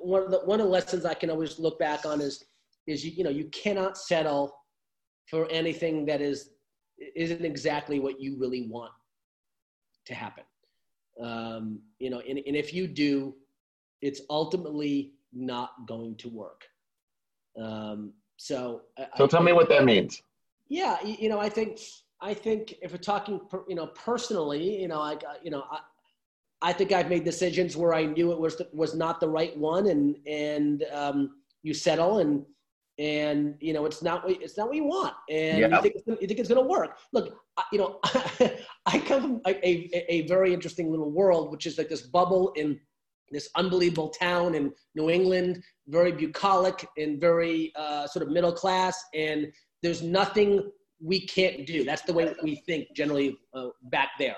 one of the one of the lessons I can always look back on is, is you, you know, you cannot settle for anything that is isn't exactly what you really want to happen. Um, you know, and, and if you do, it's ultimately not going to work. Um, so, so I, tell me what that means. Yeah, you, you, know, I think I think if we're talking, per, you know, personally, you know, I, you know, I, I think I've made decisions where I knew it was the, was not the right one, and and um, you settle and and you know it's not what it's not what you want, and you think it's gonna, you think it's going to work. Look, you know, I come from a, a, a very interesting little world, which is like this bubble in this unbelievable town in New England, very bucolic and very uh, sort of middle class, and there's nothing we can't do. That's the way we think generally uh, back there.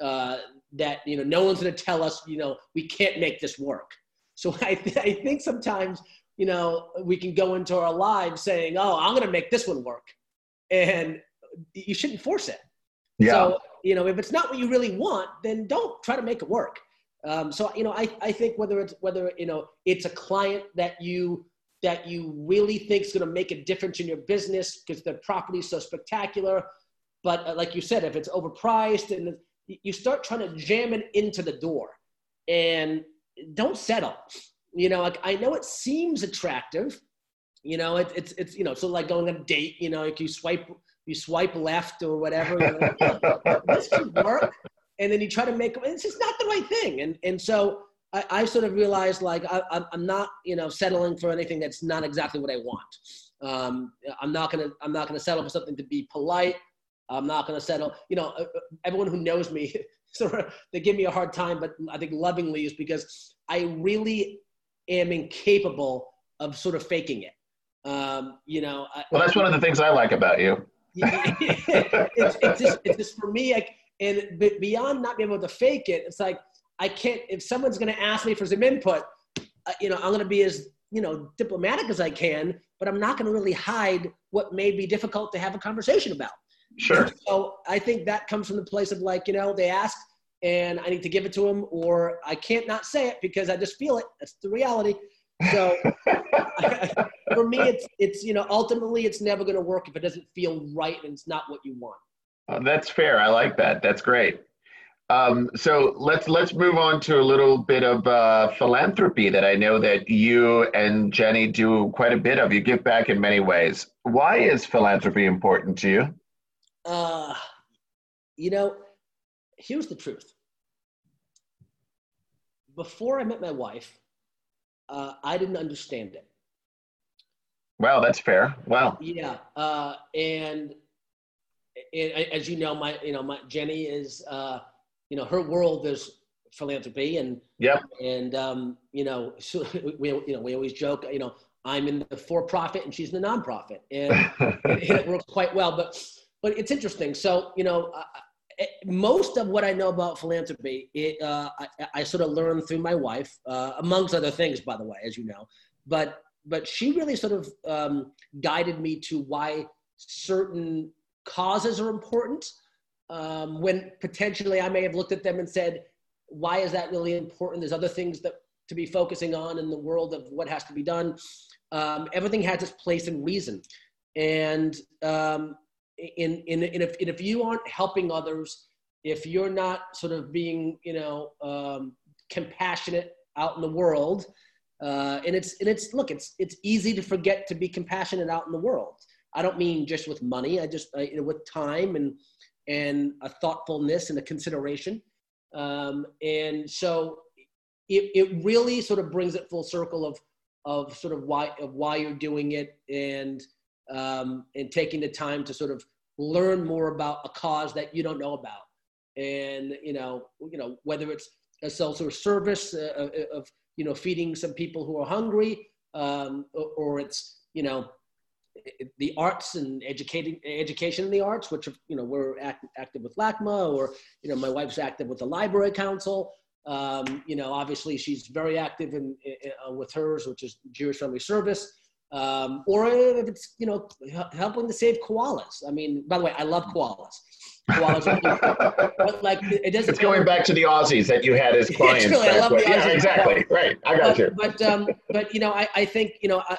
Uh, that you know, no one's going to tell us, you know, we can't make this work. So I, th- I think sometimes, you know, we can go into our lives saying, "Oh, I'm going to make this one work," and you shouldn't force it. Yeah. So you know, if it's not what you really want, then don't try to make it work. Um, so you know, I, I think whether it's whether you know it's a client that you that you really think is going to make a difference in your business because the property is so spectacular, but uh, like you said, if it's overpriced and you start trying to jam it into the door, and don't settle. You know, like I know it seems attractive. You know, it, it's it's you know, so like going on a date. You know, if you swipe you swipe left or whatever. Like, oh, this could work and then you try to make it's just not the right thing and and so I, I sort of realized like I, I'm not you know settling for anything that's not exactly what I want. Um, I'm not gonna I'm not gonna settle for something to be polite. I'm not gonna settle. You know, uh, uh, everyone who knows me sort of they give me a hard time, but I think lovingly is because I really am incapable of sort of faking it. Um, you know. Well, that's one of the things I like about you. it's, it's, just, it's just for me. Like and beyond not being able to fake it, it's like I can't. If someone's going to ask me for some input, uh, you know, I'm going to be as you know diplomatic as I can, but I'm not going to really hide what may be difficult to have a conversation about. Sure. So I think that comes from the place of like, you know, they ask and I need to give it to him, or I can't not say it because I just feel it. That's the reality. So for me, it's it's you know ultimately it's never going to work if it doesn't feel right and it's not what you want. Uh, that's fair. I like that. That's great. Um, so let's let's move on to a little bit of uh, philanthropy that I know that you and Jenny do quite a bit of. You give back in many ways. Why is philanthropy important to you? Uh, you know, here's the truth. Before I met my wife, uh, I didn't understand it. Wow, that's fair. Wow. Yeah, uh, and as you know, my you know my Jenny is uh, you know her world is philanthropy and yeah and um, you know so we you know we always joke you know I'm in the for profit and she's in the nonprofit and, and it works quite well. But but it's interesting. So you know. Uh, most of what I know about philanthropy, it, uh, I, I, sort of learned through my wife, uh, amongst other things, by the way, as you know. But but she really sort of um, guided me to why certain causes are important um, when potentially I may have looked at them and said, why is that really important? There's other things that to be focusing on in the world of what has to be done. Um, everything has its place and reason. And um, in, in, in, if, if you aren't helping others, if you're not sort of being, you know, um, compassionate out in the world, uh, and it's and it's look, it's it's easy to forget to be compassionate out in the world. I don't mean just with money. I just uh, you know, with time and and a thoughtfulness and a consideration. Um, and so it, it really sort of brings it full circle of of sort of why of why you're doing it and um, and taking the time to sort of learn more about a cause that you don't know about. And you know you know whether it's a social service uh, of you know feeding some people who are hungry um, or, or it's you know the arts and educating education in the arts, which you know we're act, active with LACMA, or you know my wife's active with the Library Council. Um, you know, obviously she's very active in, in uh, with hers, which is Jewish Family Service. Um, or if it's you know helping to save koalas. I mean, by the way, I love koalas. Koalas, but like it doesn't. It's going back to the Aussies that you had as clients. Really, I love the Aussies. Yeah, exactly. Right, I got but, you. But um, but you know, I, I think you know I,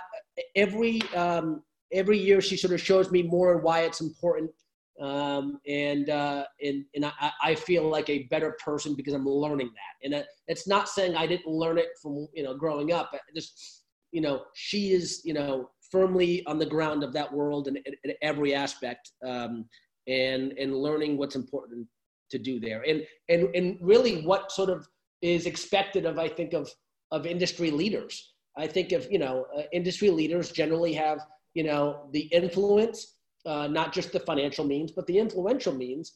every um, every year she sort of shows me more why it's important. Um, and, uh, and, and I, I feel like a better person because I'm learning that. And it's not saying I didn't learn it from, you know, growing up. just, you know, she is, you know, firmly on the ground of that world in, in, in every aspect, um, and and learning what's important to do there, and and and really what sort of is expected of I think of of industry leaders. I think if you know uh, industry leaders generally have you know the influence, uh, not just the financial means, but the influential means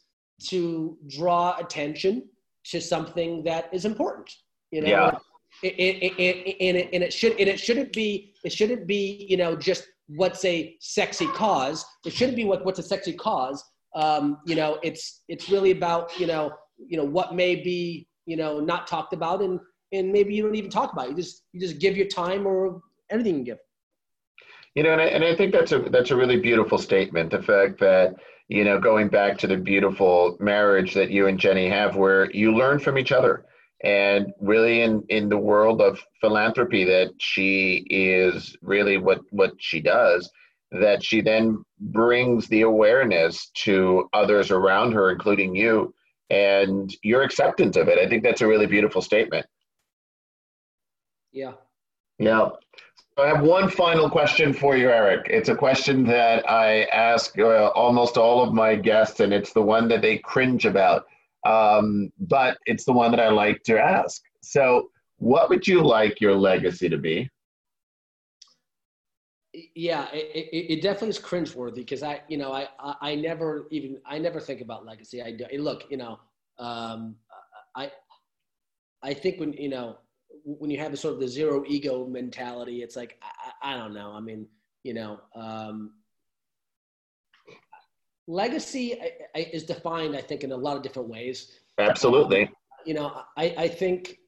to draw attention to something that is important. You know, yeah. And, it, and it should and it shouldn't be it shouldn't be you know just what's a sexy cause. It shouldn't be what, what's a sexy cause. Um, you know, it's it's really about you know you know what may be you know not talked about and and maybe you don't even talk about it. You just you just give your time or anything you give. You know, and I, and I think that's a that's a really beautiful statement. The fact that you know, going back to the beautiful marriage that you and Jenny have, where you learn from each other, and really in in the world of philanthropy, that she is really what what she does. That she then brings the awareness to others around her, including you, and your acceptance of it. I think that's a really beautiful statement. Yeah. Yeah. I have one final question for you, Eric. It's a question that I ask uh, almost all of my guests, and it's the one that they cringe about. Um, but it's the one that I like to ask. So, what would you like your legacy to be? Yeah, it, it, it definitely is cringeworthy because I, you know, I, I, I, never even, I never think about legacy. I do. Look, you know, um, I, I think when, you know, when you have a sort of the zero ego mentality, it's like I, I don't know. I mean, you know, um, legacy is defined, I think, in a lot of different ways. Absolutely. You know, I, I think,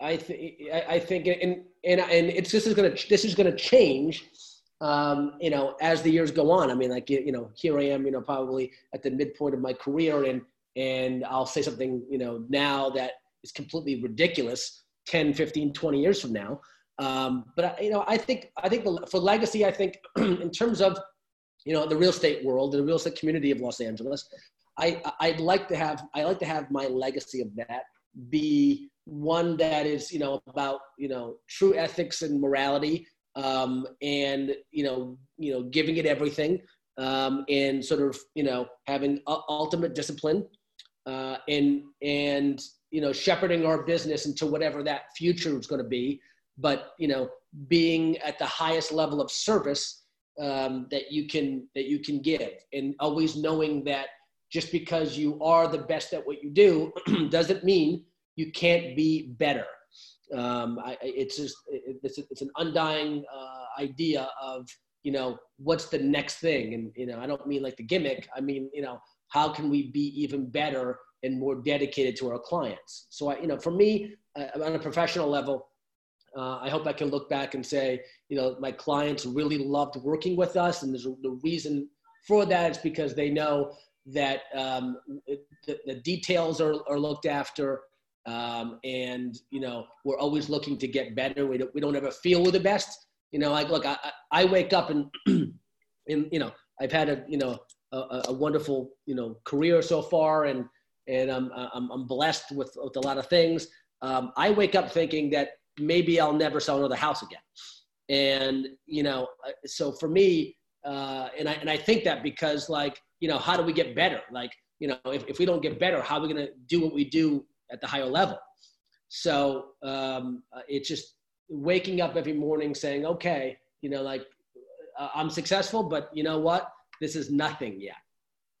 I think, I think, and and and it's this is gonna this is gonna change. Um, you know, as the years go on. I mean, like you know, here I am, you know, probably at the midpoint of my career, and and I'll say something, you know, now that is completely ridiculous 10, 15, 20 years from now. Um, but you know, I think I think for legacy, I think in terms of you know the real estate world, the real estate community of Los Angeles, I I'd like to have I like to have my legacy of that be one that is you know about you know true ethics and morality um, and you know you know giving it everything um, and sort of you know having ultimate discipline uh, and and you know, shepherding our business into whatever that future is going to be, but you know, being at the highest level of service um, that you can that you can give, and always knowing that just because you are the best at what you do doesn't mean you can't be better. Um, I, it's just it's, it's an undying uh, idea of you know what's the next thing, and you know I don't mean like the gimmick. I mean you know how can we be even better and more dedicated to our clients. So, I, you know, for me, uh, on a professional level, uh, I hope I can look back and say, you know, my clients really loved working with us, and there's a, the reason for that is because they know that um, the, the, details are, are looked after, um, and you know, we're always looking to get better. We don't, we don't ever feel we're the best. You know, like look, I, I wake up and, and you know, I've had a you know a, a wonderful you know career so far, and and I'm, I'm, I'm blessed with, with a lot of things. Um, I wake up thinking that maybe I'll never sell another house again. And, you know, uh, so for me, uh, and I, and I think that because like, you know, how do we get better? Like, you know, if, if we don't get better, how are we going to do what we do at the higher level? So um, uh, it's just waking up every morning saying, okay, you know, like uh, I'm successful, but you know what? This is nothing yet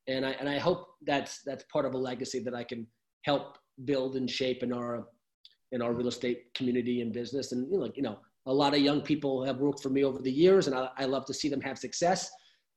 and I and I hope that's that's part of a legacy that I can help build and shape in our in our real estate community and business. And you know, you know, a lot of young people have worked for me over the years, and I, I love to see them have success.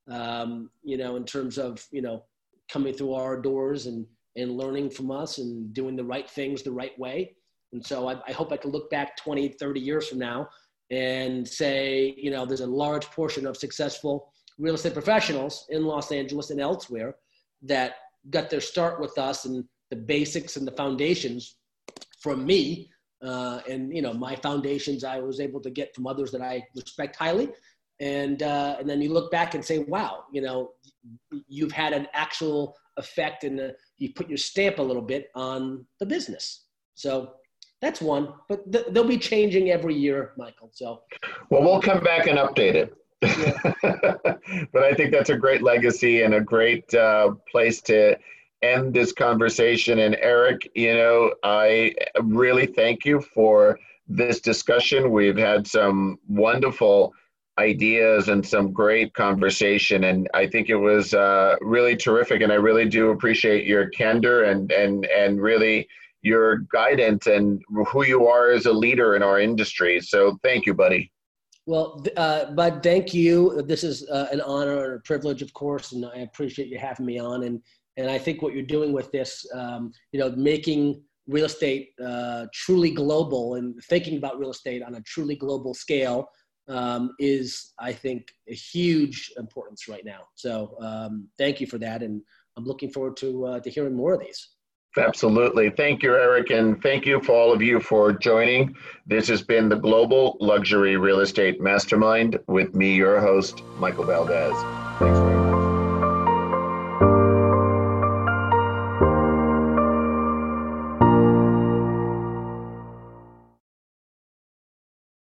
Um, you know, in terms of you know coming through our doors and and learning from us and doing the right things the right way. And so I, I hope I can look back 20, 30 years from now and say, you know, there's a large portion of successful real estate professionals in Los Angeles and elsewhere that got their start with us and the basics and the foundations from me. Uh, and you know my foundations I was able to get from others that I respect highly, and uh, and then you look back and say, wow, you know, you've had an actual effect and uh, you put your stamp a little bit on the business. So that's one, but th- they'll be changing every year, Michael. So well, we'll come back and update it. but I think that's a great legacy and a great uh, place to end this conversation. And Eric, you know, I really thank you for this discussion. We've had some wonderful ideas and some great conversation, and I think it was uh, really terrific. And I really do appreciate your candor and and and really your guidance and who you are as a leader in our industry. So thank you, buddy. Well, uh, thank you. This is uh, an honor and a privilege, of course, and I appreciate you having me on. And and I think what you're doing with this, um, you know, making real estate uh, truly global and thinking about real estate on a truly global scale um, is, I think, a huge importance right now. So um, thank you for that, and I'm looking forward to uh, to hearing more of these. Absolutely. Thank you, Eric. And thank you for all of you for joining. This has been the Global Luxury Real Estate Mastermind with me, your host, Michael Valdez. Thanks very much.